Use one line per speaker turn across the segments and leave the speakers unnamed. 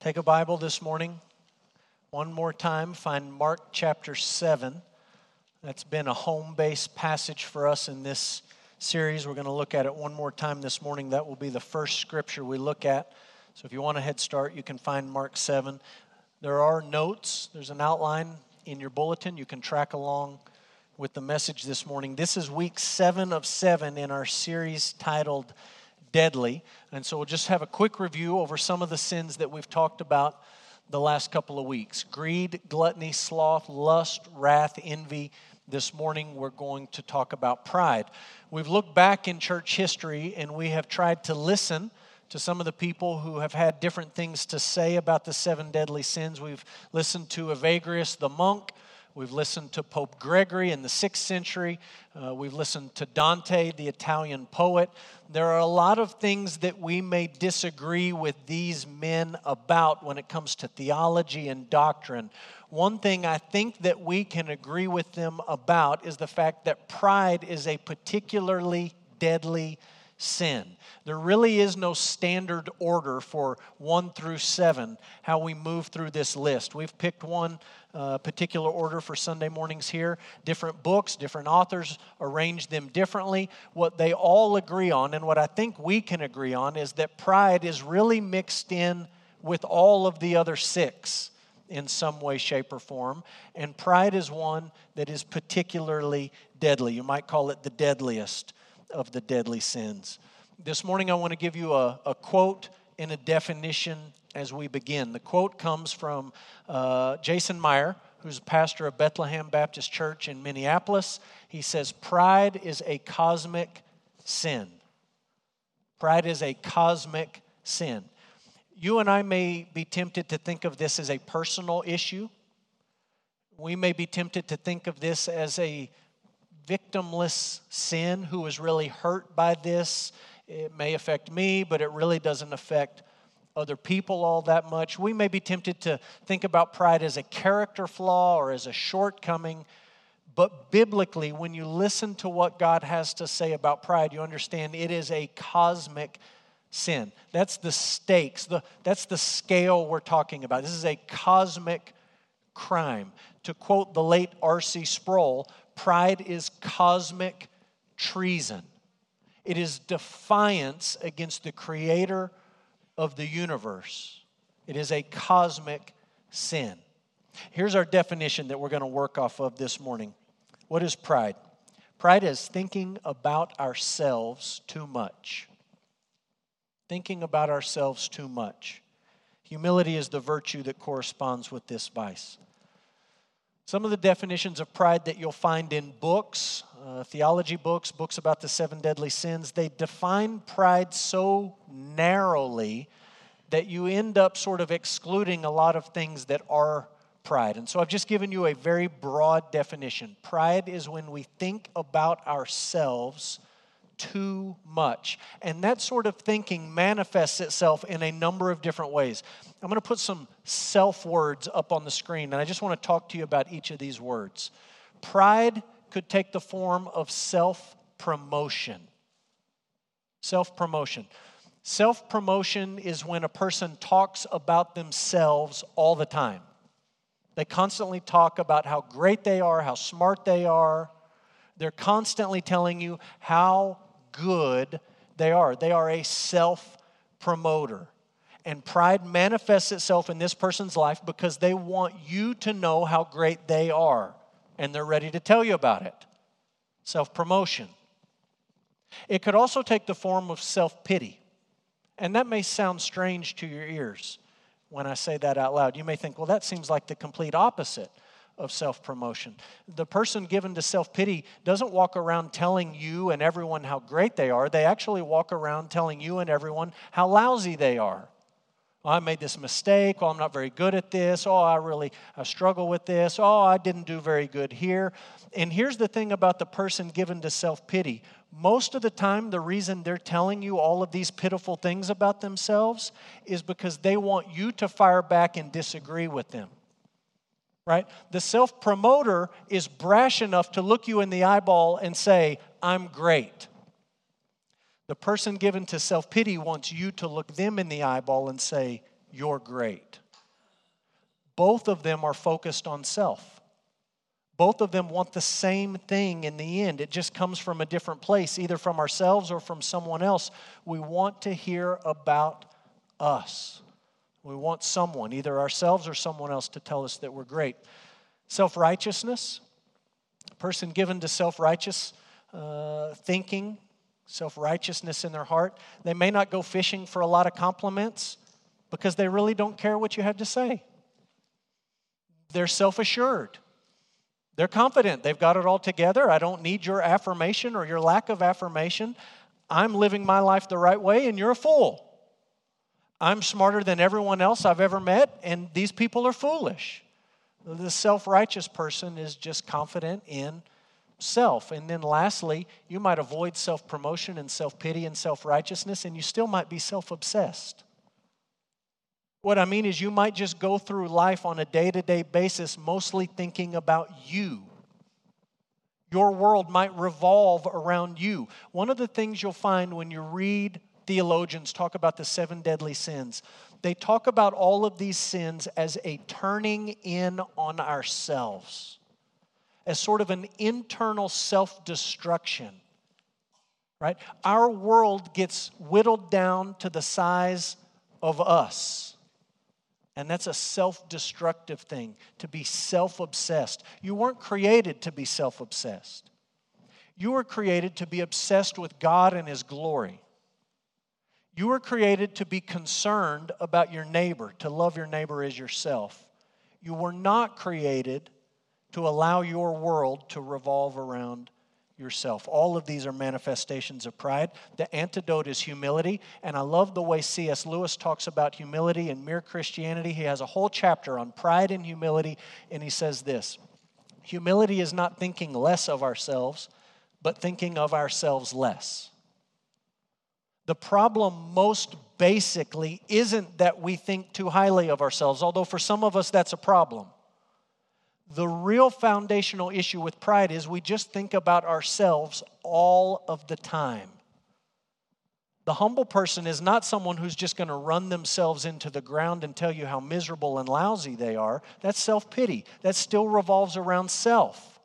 Take a Bible this morning. One more time, find Mark chapter 7. That's been a home base passage for us in this series. We're going to look at it one more time this morning. That will be the first scripture we look at. So if you want a head start, you can find Mark 7. There are notes, there's an outline in your bulletin. You can track along with the message this morning. This is week seven of seven in our series titled Deadly. And so we'll just have a quick review over some of the sins that we've talked about the last couple of weeks greed, gluttony, sloth, lust, wrath, envy. This morning we're going to talk about pride. We've looked back in church history and we have tried to listen to some of the people who have had different things to say about the seven deadly sins. We've listened to Evagrius the monk. We've listened to Pope Gregory in the sixth century. Uh, we've listened to Dante, the Italian poet. There are a lot of things that we may disagree with these men about when it comes to theology and doctrine. One thing I think that we can agree with them about is the fact that pride is a particularly deadly sin. There really is no standard order for one through seven, how we move through this list. We've picked one uh, particular order for Sunday mornings here. Different books, different authors arrange them differently. What they all agree on, and what I think we can agree on, is that pride is really mixed in with all of the other six in some way, shape, or form. And pride is one that is particularly deadly. You might call it the deadliest of the deadly sins. This morning, I want to give you a, a quote and a definition as we begin. The quote comes from uh, Jason Meyer, who's a pastor of Bethlehem Baptist Church in Minneapolis. He says, Pride is a cosmic sin. Pride is a cosmic sin. You and I may be tempted to think of this as a personal issue. We may be tempted to think of this as a victimless sin who is really hurt by this. It may affect me, but it really doesn't affect other people all that much. We may be tempted to think about pride as a character flaw or as a shortcoming. But biblically, when you listen to what God has to say about pride, you understand it is a cosmic sin. That's the stakes, the, that's the scale we're talking about. This is a cosmic crime. To quote the late R.C. Sproul, Pride is cosmic treason. It is defiance against the creator of the universe. It is a cosmic sin. Here's our definition that we're going to work off of this morning. What is pride? Pride is thinking about ourselves too much. Thinking about ourselves too much. Humility is the virtue that corresponds with this vice. Some of the definitions of pride that you'll find in books, uh, theology books, books about the seven deadly sins, they define pride so narrowly that you end up sort of excluding a lot of things that are pride. And so I've just given you a very broad definition. Pride is when we think about ourselves too much. And that sort of thinking manifests itself in a number of different ways. I'm going to put some self words up on the screen, and I just want to talk to you about each of these words. Pride could take the form of self promotion. Self promotion. Self promotion is when a person talks about themselves all the time. They constantly talk about how great they are, how smart they are. They're constantly telling you how good they are. They are a self promoter. And pride manifests itself in this person's life because they want you to know how great they are. And they're ready to tell you about it. Self promotion. It could also take the form of self pity. And that may sound strange to your ears when I say that out loud. You may think, well, that seems like the complete opposite of self promotion. The person given to self pity doesn't walk around telling you and everyone how great they are, they actually walk around telling you and everyone how lousy they are. Oh, I made this mistake. Oh, I'm not very good at this. Oh, I really I struggle with this. Oh, I didn't do very good here. And here's the thing about the person given to self pity most of the time, the reason they're telling you all of these pitiful things about themselves is because they want you to fire back and disagree with them right? The self promoter is brash enough to look you in the eyeball and say, I'm great. The person given to self pity wants you to look them in the eyeball and say, you're great. Both of them are focused on self. Both of them want the same thing in the end. It just comes from a different place, either from ourselves or from someone else. We want to hear about us. We want someone, either ourselves or someone else, to tell us that we're great. Self righteousness, a person given to self righteous uh, thinking, self righteousness in their heart, they may not go fishing for a lot of compliments because they really don't care what you have to say. They're self assured. They're confident. They've got it all together. I don't need your affirmation or your lack of affirmation. I'm living my life the right way, and you're a fool. I'm smarter than everyone else I've ever met, and these people are foolish. The self righteous person is just confident in self. And then lastly, you might avoid self promotion and self pity and self righteousness, and you still might be self obsessed. What I mean is, you might just go through life on a day to day basis, mostly thinking about you. Your world might revolve around you. One of the things you'll find when you read theologians talk about the seven deadly sins, they talk about all of these sins as a turning in on ourselves, as sort of an internal self destruction. Right? Our world gets whittled down to the size of us. And that's a self destructive thing, to be self obsessed. You weren't created to be self obsessed. You were created to be obsessed with God and His glory. You were created to be concerned about your neighbor, to love your neighbor as yourself. You were not created to allow your world to revolve around yourself. All of these are manifestations of pride. The antidote is humility. And I love the way C.S. Lewis talks about humility and mere Christianity. He has a whole chapter on pride and humility, and he says this Humility is not thinking less of ourselves, but thinking of ourselves less. The problem, most basically, isn't that we think too highly of ourselves, although for some of us that's a problem. The real foundational issue with pride is we just think about ourselves all of the time. The humble person is not someone who's just going to run themselves into the ground and tell you how miserable and lousy they are. That's self pity. That still revolves around self.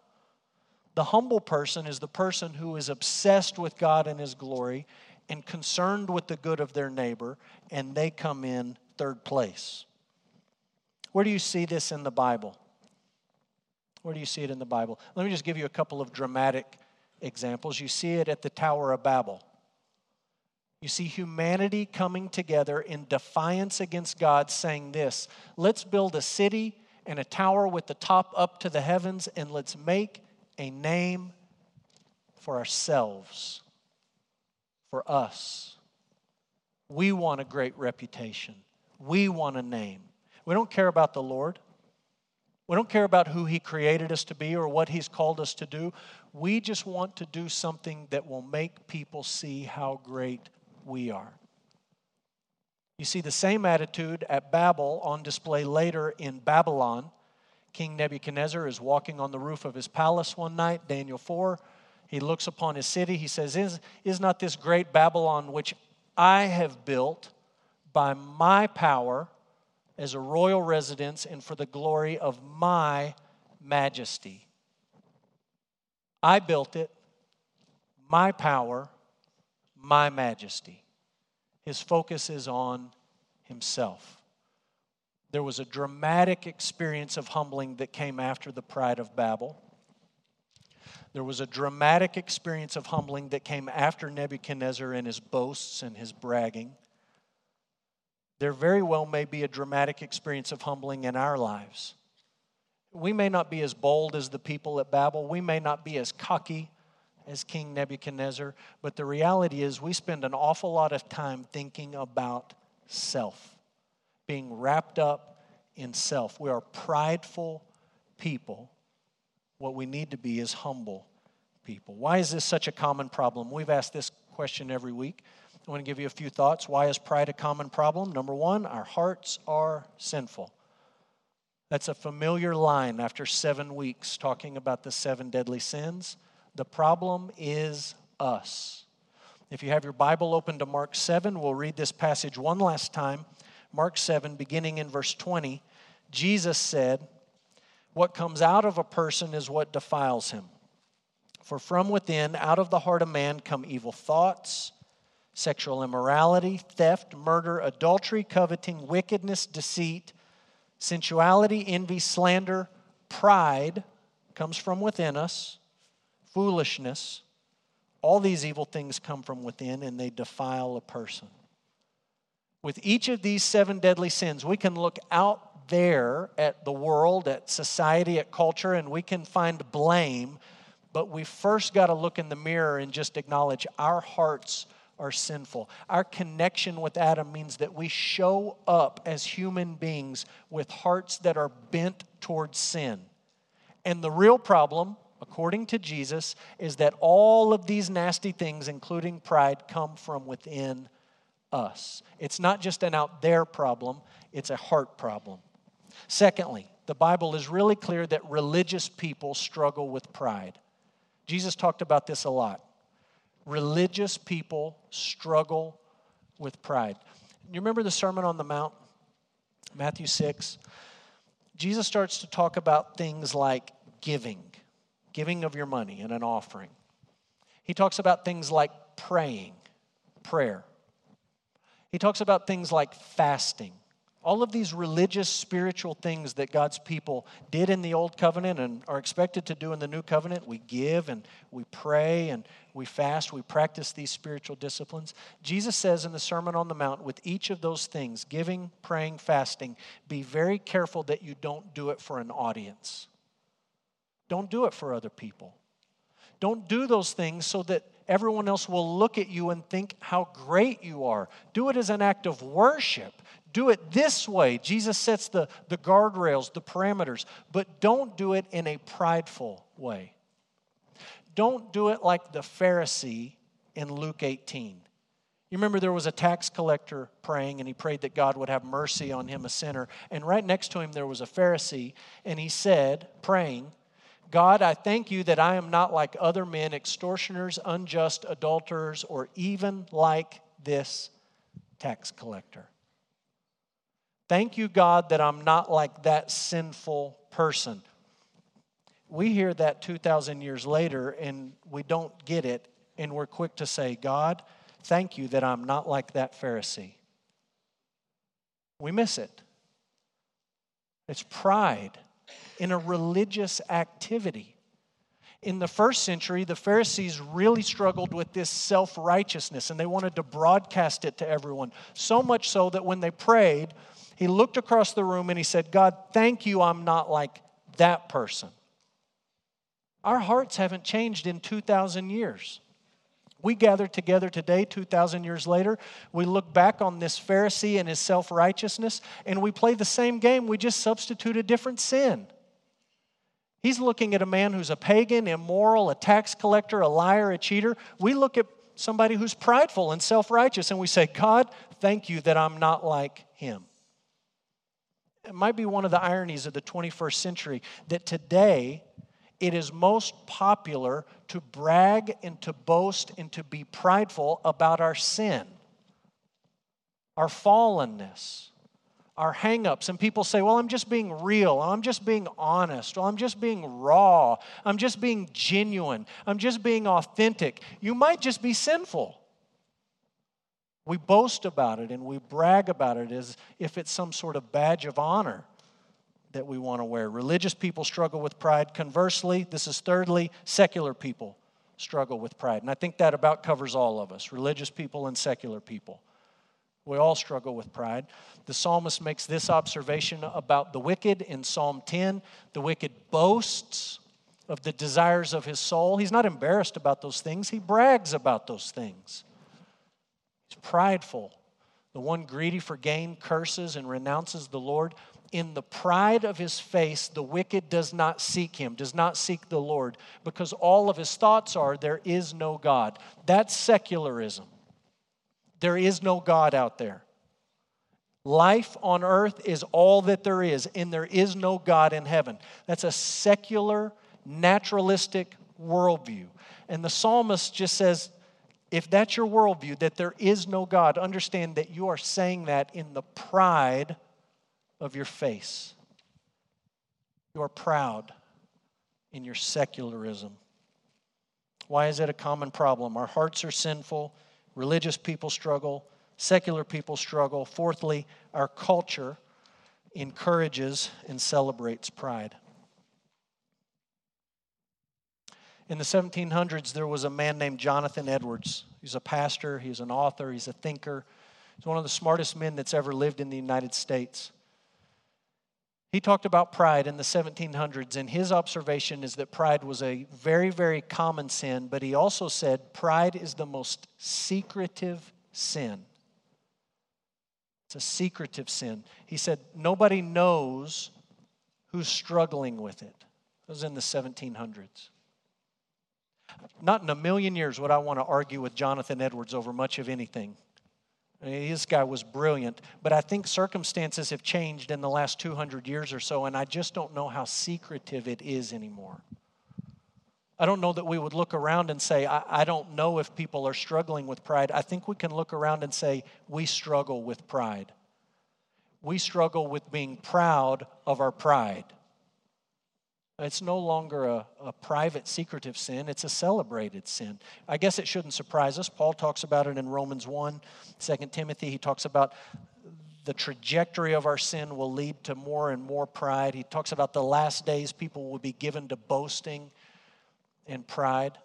The humble person is the person who is obsessed with God and His glory and concerned with the good of their neighbor, and they come in third place. Where do you see this in the Bible? Where do you see it in the Bible? Let me just give you a couple of dramatic examples. You see it at the Tower of Babel. You see humanity coming together in defiance against God, saying this let's build a city and a tower with the top up to the heavens, and let's make a name for ourselves, for us. We want a great reputation, we want a name. We don't care about the Lord. We don't care about who He created us to be or what He's called us to do. We just want to do something that will make people see how great we are. You see the same attitude at Babel on display later in Babylon. King Nebuchadnezzar is walking on the roof of his palace one night, Daniel 4. He looks upon his city. He says, Is, is not this great Babylon which I have built by my power as a royal residence and for the glory of my majesty. I built it, my power, my majesty. His focus is on himself. There was a dramatic experience of humbling that came after the pride of Babel. There was a dramatic experience of humbling that came after Nebuchadnezzar and his boasts and his bragging there very well may be a dramatic experience of humbling in our lives. We may not be as bold as the people at Babel, we may not be as cocky as King Nebuchadnezzar, but the reality is we spend an awful lot of time thinking about self, being wrapped up in self. We are prideful people. What we need to be is humble people. Why is this such a common problem? We've asked this question every week. I want to give you a few thoughts. Why is pride a common problem? Number one, our hearts are sinful. That's a familiar line after seven weeks talking about the seven deadly sins. The problem is us. If you have your Bible open to Mark 7, we'll read this passage one last time. Mark 7, beginning in verse 20, Jesus said, What comes out of a person is what defiles him. For from within, out of the heart of man, come evil thoughts, sexual immorality, theft, murder, adultery, coveting, wickedness, deceit, sensuality, envy, slander, pride comes from within us, foolishness. All these evil things come from within and they defile a person. With each of these seven deadly sins, we can look out there at the world, at society, at culture, and we can find blame. But we first got to look in the mirror and just acknowledge our hearts are sinful. Our connection with Adam means that we show up as human beings with hearts that are bent towards sin. And the real problem, according to Jesus, is that all of these nasty things, including pride, come from within us. It's not just an out there problem, it's a heart problem. Secondly, the Bible is really clear that religious people struggle with pride. Jesus talked about this a lot. Religious people struggle with pride. You remember the Sermon on the Mount, Matthew 6? Jesus starts to talk about things like giving, giving of your money and an offering. He talks about things like praying, prayer. He talks about things like fasting. All of these religious, spiritual things that God's people did in the Old Covenant and are expected to do in the New Covenant. We give and we pray and we fast, we practice these spiritual disciplines. Jesus says in the Sermon on the Mount, with each of those things, giving, praying, fasting, be very careful that you don't do it for an audience. Don't do it for other people. Don't do those things so that everyone else will look at you and think how great you are. Do it as an act of worship. Do it this way. Jesus sets the, the guardrails, the parameters, but don't do it in a prideful way. Don't do it like the Pharisee in Luke 18. You remember there was a tax collector praying, and he prayed that God would have mercy on him, a sinner. And right next to him, there was a Pharisee, and he said, praying, God, I thank you that I am not like other men, extortioners, unjust, adulterers, or even like this tax collector. Thank you, God, that I'm not like that sinful person. We hear that 2,000 years later and we don't get it, and we're quick to say, God, thank you that I'm not like that Pharisee. We miss it. It's pride in a religious activity. In the first century, the Pharisees really struggled with this self righteousness and they wanted to broadcast it to everyone. So much so that when they prayed, he looked across the room and he said, God, thank you, I'm not like that person. Our hearts haven't changed in 2,000 years. We gather together today, 2,000 years later. We look back on this Pharisee and his self righteousness, and we play the same game. We just substitute a different sin. He's looking at a man who's a pagan, immoral, a tax collector, a liar, a cheater. We look at somebody who's prideful and self righteous and we say, God, thank you that I'm not like him. It might be one of the ironies of the 21st century that today it is most popular to brag and to boast and to be prideful about our sin, our fallenness our hangups. And people say, well, I'm just being real. I'm just being honest. Well, I'm just being raw. I'm just being genuine. I'm just being authentic. You might just be sinful. We boast about it and we brag about it as if it's some sort of badge of honor that we want to wear. Religious people struggle with pride. Conversely, this is thirdly, secular people struggle with pride. And I think that about covers all of us religious people and secular people. We all struggle with pride. The psalmist makes this observation about the wicked in Psalm 10. The wicked boasts of the desires of his soul. He's not embarrassed about those things, he brags about those things. He's prideful. The one greedy for gain curses and renounces the Lord. In the pride of his face, the wicked does not seek him, does not seek the Lord, because all of his thoughts are, there is no God. That's secularism. There is no God out there. Life on earth is all that there is, and there is no God in heaven. That's a secular, naturalistic worldview. And the psalmist just says, if that's your worldview, that there is no God, understand that you are saying that in the pride of your face. You are proud in your secularism. Why is it a common problem? Our hearts are sinful, religious people struggle, secular people struggle. Fourthly, our culture encourages and celebrates pride. In the 1700s, there was a man named Jonathan Edwards. He's a pastor, he's an author, he's a thinker. He's one of the smartest men that's ever lived in the United States. He talked about pride in the 1700s, and his observation is that pride was a very, very common sin, but he also said pride is the most secretive sin. It's a secretive sin. He said nobody knows who's struggling with it. It was in the 1700s. Not in a million years would I want to argue with Jonathan Edwards over much of anything. I mean, this guy was brilliant, but I think circumstances have changed in the last 200 years or so, and I just don't know how secretive it is anymore. I don't know that we would look around and say, I, I, don't know if people are struggling with pride. I think we can look around and say, we struggle with pride. We struggle with being proud of our pride. It's no longer a, a private, secretive sin, it's a celebrated sin. I guess it shouldn't surprise us. Paul talks about it in Romans 1, 2 Timothy. He talks about the trajectory of our sin will lead to more and more pride. He talks about the last days people will be given to boasting and pride.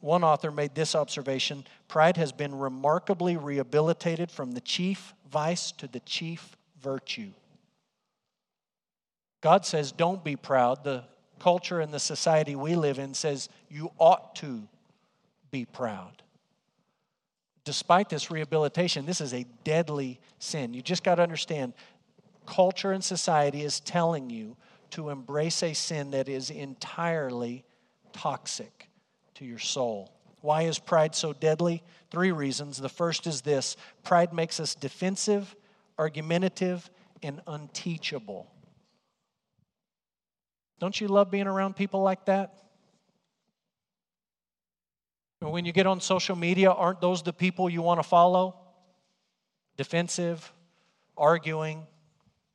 One author made this observation pride has been remarkably rehabilitated from the chief vice to the chief virtue. God says, don't be proud. The culture and the society we live in says you ought to be proud. Despite this rehabilitation, this is a deadly sin. You just got to understand culture and society is telling you to embrace a sin that is entirely toxic to your soul. Why is pride so deadly? Three reasons. The first is this pride makes us defensive, argumentative, and unteachable. Don't you love being around people like that? When you get on social media, aren't those the people you want to follow? Defensive, arguing,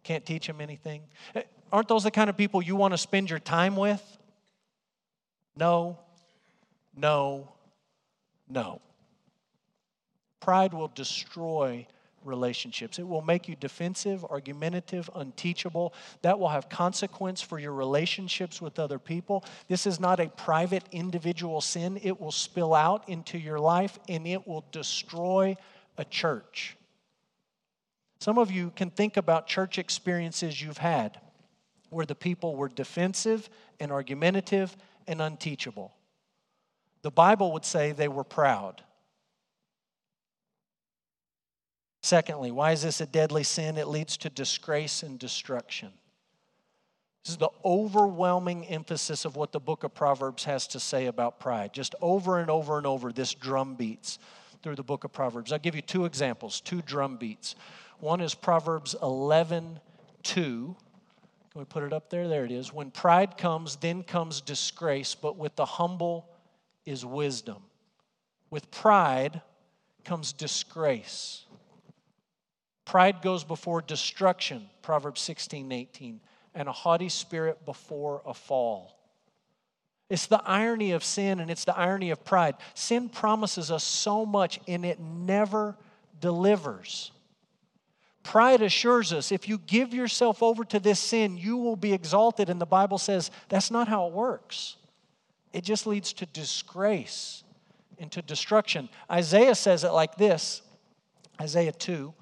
can't teach them anything. Eh, aren't those the kind of people you want to spend your time with? No, no, no. Pride will destroy relationships. It will make you defensive, argumentative, unteachable. That will have consequence for your relationships with other people. This is not a private individual sin. It will spill out into your life and it will destroy a church. Some of you can think about church experiences you've had where the people were defensive and argumentative and unteachable. The Bible would say they were proud. Secondly, why is this a deadly sin? It leads to disgrace and destruction. This is the overwhelming emphasis of what the book of Proverbs has to say about pride. Just over and over and over, this drum beats through the book of Proverbs. I'll give you two examples, two drum beats. One is Proverbs 11 2. Can we put it up there? There it is. When pride comes, then comes disgrace, but with the humble is wisdom. With pride comes disgrace. Pride goes before destruction, Proverbs 16, 18, and a haughty spirit before a fall. It's the irony of sin and it's the irony of pride. Sin promises us so much and it never delivers. Pride assures us if you give yourself over to this sin, you will be exalted. And the Bible says that's not how it works. It just leads to disgrace and to destruction. Isaiah says it like this Isaiah 2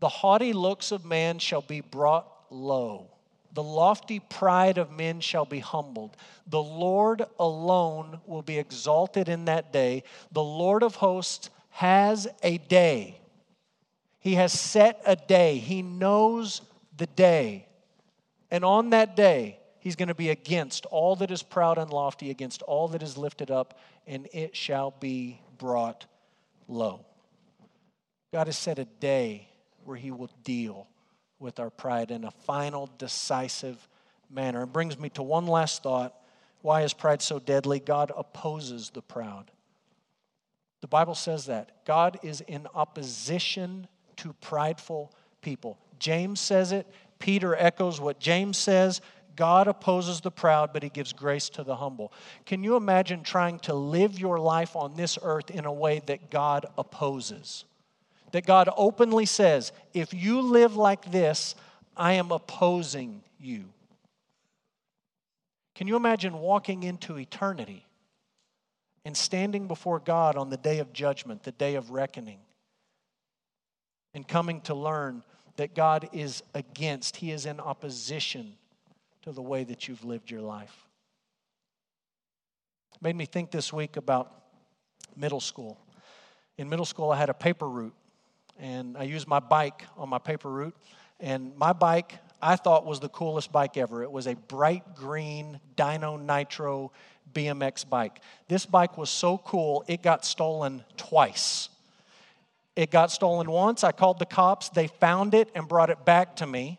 the haughty looks of man shall be brought low. The lofty pride of men shall be humbled. The Lord alone will be exalted in that day. The Lord of hosts has a day. He has set a day. He knows the day. And on that day, he's going to be against all that is proud and lofty, against all that is lifted up, and it shall be brought low. God has set a day where He will deal with our pride in a final, decisive manner. It brings me to one last thought. Why is pride so deadly? God opposes the proud. The Bible says that. God is in opposition to prideful people. James says it. Peter echoes what James says. God opposes the proud, but he gives grace to the humble. Can you imagine trying to live your life on this earth in a way that God opposes? That God openly says, if you live like this, I am opposing you. Can you imagine walking into eternity and standing before God on the day of judgment, the day of reckoning, and coming to learn that God is against, He is in opposition to the way that you've lived your life? Made me think this week about middle school. In middle school, I had a paper route, and I used my bike on my paper route. And my bike, I thought was the coolest bike ever. It was a bright green Dyno Nitro BMX bike. This bike was so cool, it got stolen twice. It got stolen once. I called the cops. They found it and brought it back to me.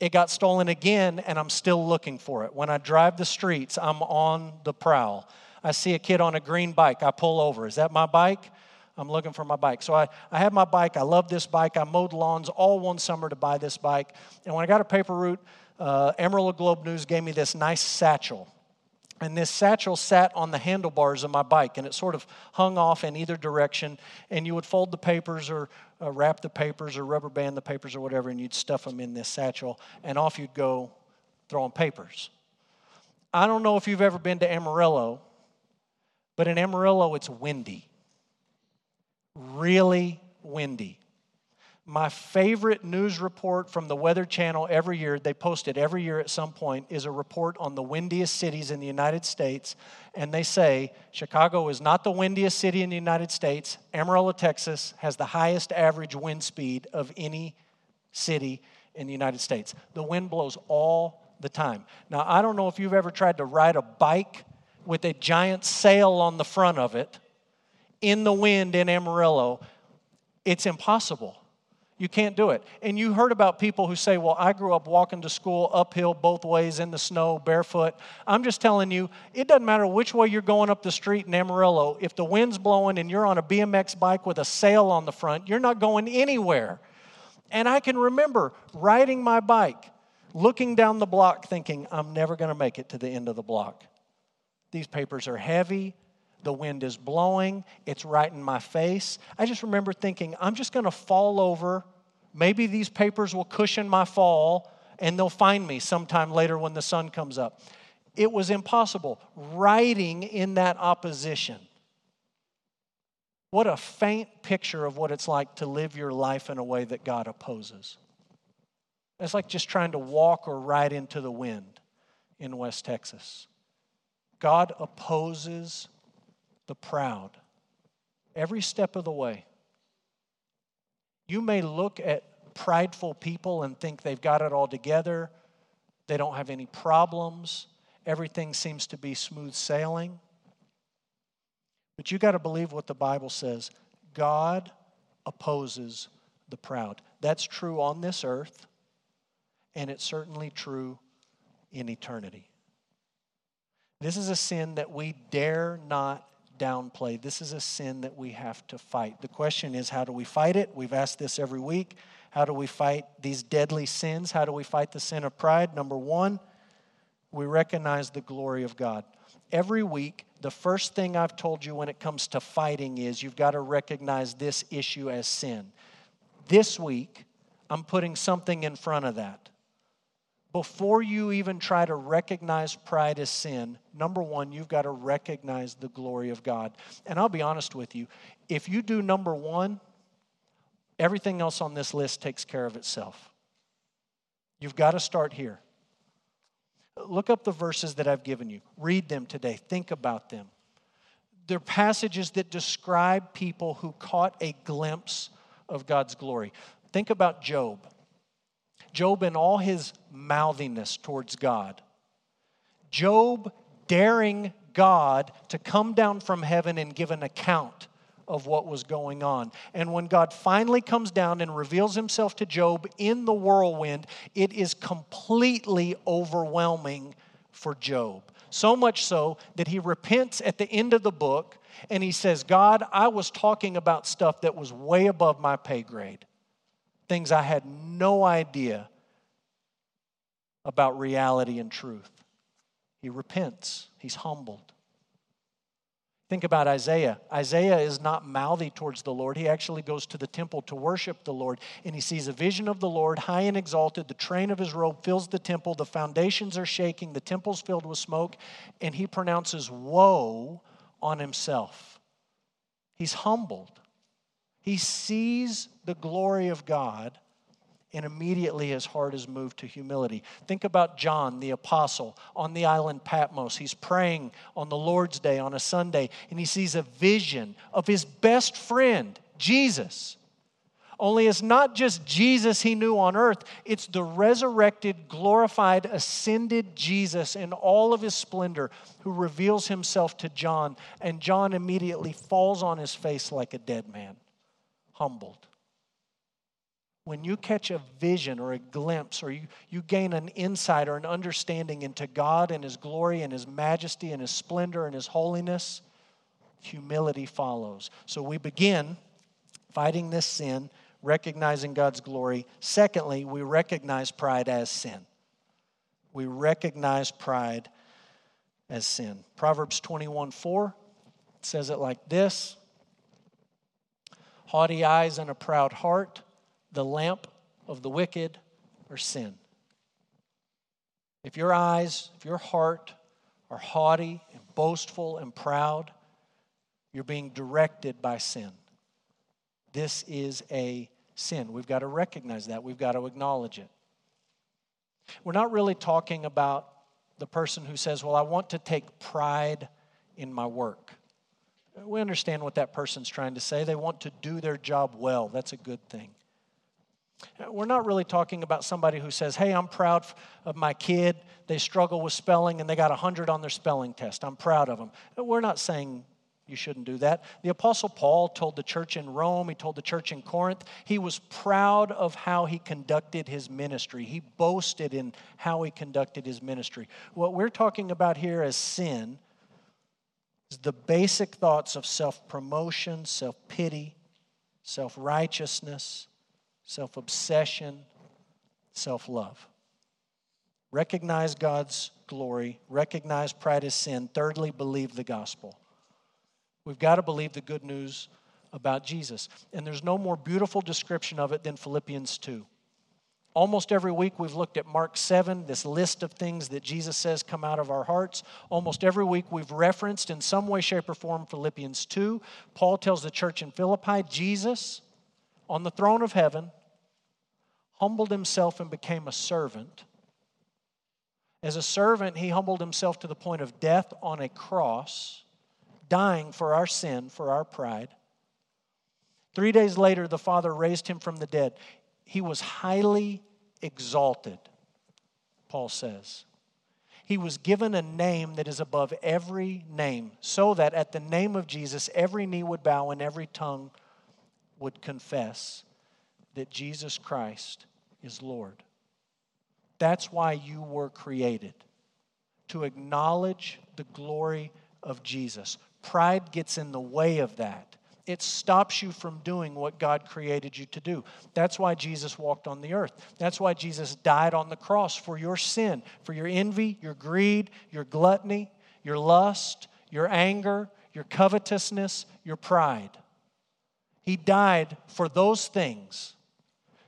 It got stolen again, and I'm still looking for it. When I drive the streets, I'm on the prowl. I see a kid on a green bike. I pull over. Is that my bike? I'm looking for my bike. So I, I have my bike. I love this bike. I mowed lawns all one summer to buy this bike. And when I got a paper route, uh, Amarillo Globe News gave me this nice satchel. And this satchel sat on the handlebars of my bike, and it sort of hung off in either direction. And you would fold the papers, or uh, wrap the papers, or rubber band the papers, or whatever, and you'd stuff them in this satchel, and off you'd go throwing papers. I don't know if you've ever been to Amarillo, but in Amarillo, it's windy really windy. My favorite news report from the Weather Channel every year, they post it every year at some point, is a report on the windiest cities in the United States. And they say Chicago is not the windiest city in the United States. Amarillo, Texas has the highest average wind speed of any city in the United States. The wind blows all the time. Now, I don't know if you've ever tried to ride a bike with a giant sail on the front of it in the wind in Amarillo, it's impossible. You can't do it. And you heard about people who say, Well, I grew up walking to school uphill both ways in the snow, barefoot. I'm just telling you, it doesn't matter which way you're going up the street in Amarillo. If the wind's blowing and you're on a BMX bike with a sail on the front, you're not going anywhere. And I can remember riding my bike, looking down the block, thinking, I'm never going to make it to the end of the block. These papers are heavy, the wind is blowing, it's right in my face. I just remember thinking, I'm just going to fall over. Maybe these papers will cushion my fall and they'll find me sometime later when the sun comes up. It was impossible. Riding in that opposition. What a faint picture of what it's like to live your life in a way that God opposes. It's like just trying to walk or ride into the wind in West Texas. God opposes the proud every step of the way. You may look at prideful people and think they've got it all together, they don't have any problems, everything seems to be smooth sailing. But you got to believe what the Bible says God opposes the proud. That's true on this earth, and it's certainly true in eternity. This is a sin that we dare not downplay. This is a sin that we have to fight. The question is, how do we fight it? We've asked this every week. How do we fight these deadly sins? How do we fight the sin of pride? Number one, we recognize the glory of God. Every week, the first thing I've told you when it comes to fighting is you've got to recognize this issue as sin. This week, I'm putting something in front of that before you even try to recognize pride as sin, number one, you've got to recognize the glory of God. And I'll be honest with you, if you do number one, everything else on this list takes care of itself. You've got to start here. Look up the verses that I've given you, read them today, think about them. They're passages that describe people who caught a glimpse of God's glory. Think about Job. Job in all his mouthiness towards God. Job daring God to come down from heaven and give an account of what was going on. And when God finally comes down and reveals himself to Job in the whirlwind, it is completely overwhelming for Job. So much so that he repents at the end of the book and he says, God, I was talking about stuff that was way above my pay grade, things I had no idea about reality and truth. He repents, he's humbled. Think about Isaiah. Isaiah is not mouthy towards the Lord. He actually goes to the temple to worship the Lord, and he sees a vision of the Lord, high and exalted. The train of his robe fills the temple, the foundations are shaking, the temple's filled with smoke, and he pronounces woe on himself. He's humbled. He sees the glory of God and immediately his heart is moved to humility. Think about John, the apostle, on the island Patmos. He's praying on the Lord's Day, on a Sunday, and he sees a vision of his best friend, Jesus. Only it's not just Jesus he knew on earth, it's the resurrected, glorified, ascended Jesus in all of his splendor who reveals himself to John. And John immediately falls on his face like a dead man, humbled when you catch a vision or a glimpse or you, you gain an insight or an understanding into God and His glory and His majesty and His splendor and His holiness, humility follows. So we begin fighting this sin, recognizing God's glory. Secondly, we recognize pride as sin. We recognize pride as sin. Proverbs 21 4 says it like this Haughty eyes and a proud heart the lamp of the wicked or sin. If your eyes, if your heart are haughty and boastful and proud, you're being directed by sin. This is a sin. We've got to recognize that. We've got to acknowledge it. We're not really talking about the person who says, Well, I want to take pride in my work. We understand what that person's trying to say. They want to do their job well. That's a good thing. We're not really talking about somebody who says, Hey, I'm proud of my kid. They struggle with spelling and they got 100 on their spelling test. I'm proud of them. We're not saying you shouldn't do that. The Apostle Paul told the church in Rome, he told the church in Corinth, he was proud of how he conducted his ministry. He boasted in how he conducted his ministry. What we're talking about here as sin is the basic thoughts of self promotion, self pity, self righteousness self obsession, self love. Recognize God's glory, recognize pride as sin. Thirdly, believe the gospel. We've got to believe the good news about Jesus. And there's no more beautiful description of it than Philippians 2. Almost every week we've looked at Mark 7, this list of things that Jesus says come out of our hearts. Almost every week we've referenced in some way, shape, or form Philippians 2. Paul tells the church in Philippi, Jesus on the throne of heaven, humbled himself and became a servant. As a servant, he humbled himself to the point of death on a cross, dying for our sin, for our pride. Three days later, the Father raised him from the dead. He was highly exalted, Paul says. He was given a name that is above every name, so that at the name of Jesus, every knee would bow and every tongue would confess that Jesus Christ is Lord. That's why you were created, to acknowledge the glory of Jesus. Pride gets in the way of that. It stops you from doing what God created you to do. That's why Jesus walked on the earth. That's why Jesus died on the cross for your sin, for your envy, your greed, your gluttony, your lust, your anger, your covetousness, your pride. He died for those things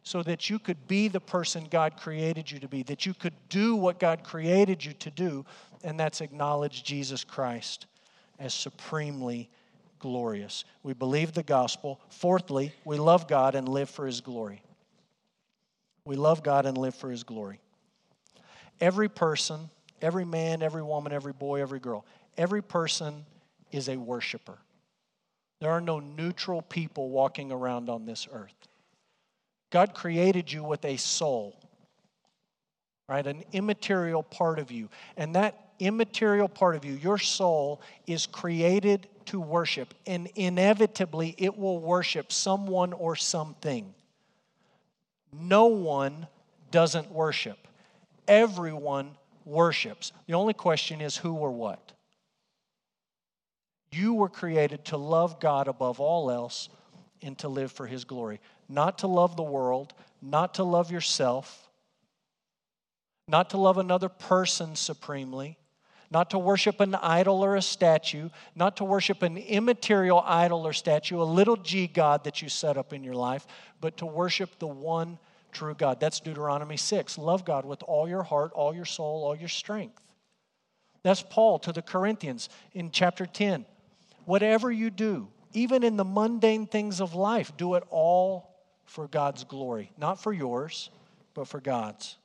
so that you could be the person God created you to be, that you could do what God created you to do, and that's acknowledge Jesus Christ as supremely glorious. We believe the gospel. Fourthly, we love God and live for his glory. We love God and live for his glory. Every person, every man, every woman, every boy, every girl, every person is a worshiper. There are no neutral people walking around on this earth. God created you with a soul, right? An immaterial part of you. And that immaterial part of you, your soul, is created to worship. And inevitably, it will worship someone or something. No one doesn't worship, everyone worships. The only question is who or what. You were created to love God above all else and to live for His glory. Not to love the world, not to love yourself, not to love another person supremely, not to worship an idol or a statue, not to worship an immaterial idol or statue, a little g God that you set up in your life, but to worship the one true God. That's Deuteronomy 6. Love God with all your heart, all your soul, all your strength. That's Paul to the Corinthians in chapter 10. Whatever you do, even in the mundane things of life, do it all for God's glory. Not for yours, but for God's.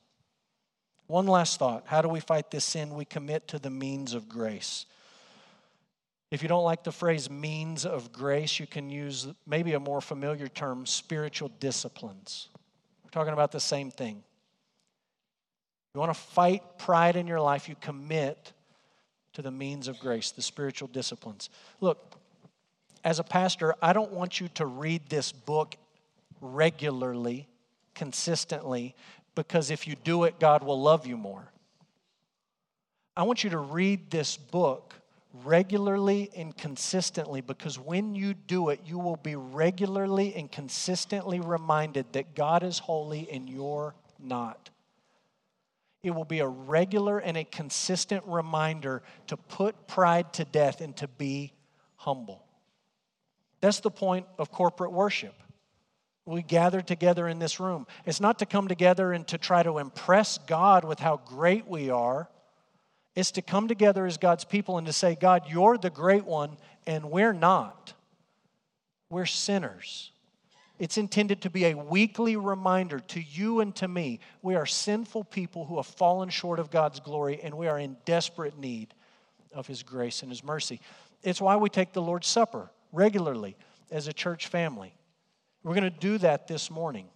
One last thought. How do we fight this sin? We commit to the means of grace. If you don't like the phrase means of grace, you can use maybe a more familiar term spiritual disciplines. We're talking about the same thing. You want to fight pride in your life, you commit to the means of grace, the spiritual disciplines. Look, as a pastor, I don't want you to read this book regularly, consistently, because if you do it, God will love you more. I want you to read this book regularly and consistently because when you do it, you will be regularly and consistently reminded that God is holy and you're not. It will be a regular and a consistent reminder to put pride to death and to be humble. That's the point of corporate worship. We gather together in this room. It's not to come together and to try to impress God with how great we are. It's to come together as God's people and to say, God, you're the great one, and we're not. We're sinners. It's intended to be a weekly reminder to you and to me. We are sinful people who have fallen short of God's glory, and we are in desperate need of His grace and His mercy. It's why we take the Lord's Supper regularly as a church family. We're going to do that this morning.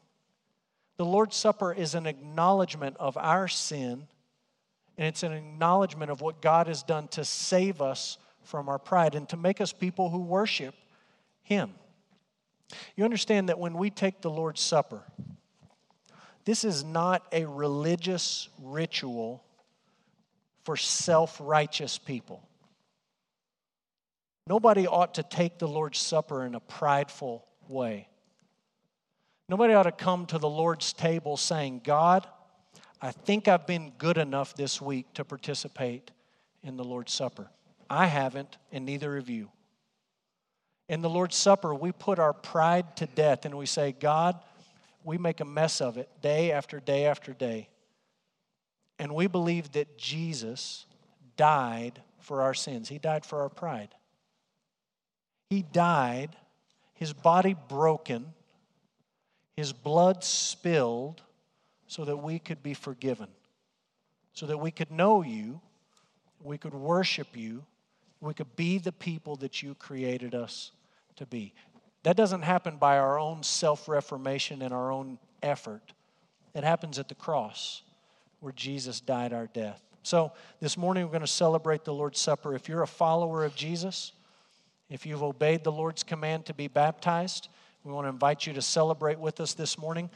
The Lord's Supper is an acknowledgement of our sin, and it's an acknowledgement of what God has done to save us from our pride and to make us people who worship Him. You understand that when we take the Lord's Supper, this is not a religious ritual for self righteous people. Nobody ought to take the Lord's Supper in a prideful way. Nobody ought to come to the Lord's table saying, God, I think I've been good enough this week to participate in the Lord's Supper. I haven't, and neither of you. In the Lord's Supper, we put our pride to death and we say, God, we make a mess of it day after day after day. And we believe that Jesus died for our sins, He died for our pride. He died, His body broken, His blood spilled so that we could be forgiven, so that we could know you, we could worship you, we could be the people that you created us to be. That doesn't happen by our own self reformation and our own effort. It happens at the cross where Jesus died our death. So, this morning we're going to celebrate the Lord's Supper. If you're a follower of Jesus, if you've obeyed the Lord's command to be baptized, we want to invite you to celebrate with us this morning.